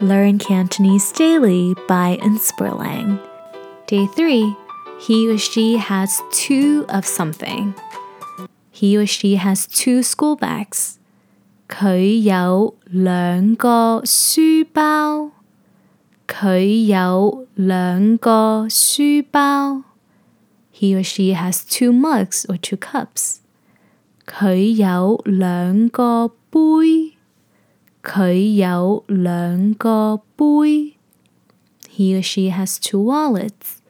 Learn Cantonese daily by Inspirlang. Day 3. He or she has two of something. He or she has two school bags. 佢有两个书包。佢有两个书包。He or she has two mugs or two cups. 佢有两个杯。 佢有兩個杯。He or she has two wallets.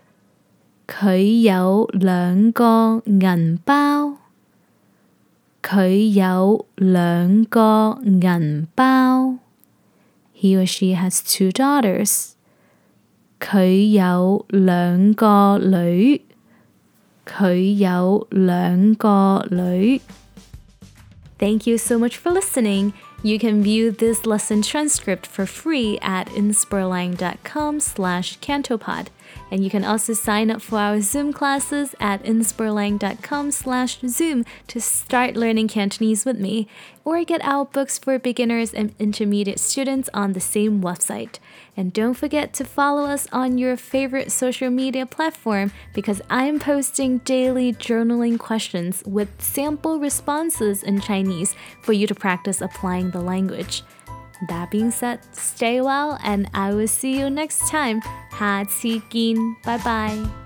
佢有兩個銀包。佢有兩個銀包。He or she has two daughters. 佢有兩個女。佢有兩個女。 Thank you so much for listening. You can view this lesson transcript for free at inspirlang.com slash cantopod. And you can also sign up for our Zoom classes at inspirlang.com slash Zoom to start learning Cantonese with me, or get our books for beginners and intermediate students on the same website. And don't forget to follow us on your favorite social media platform because I'm posting daily journaling questions with sample responses in Chinese for you to practice applying the language. That being said, stay well and I will see you next time. 下次见，拜拜。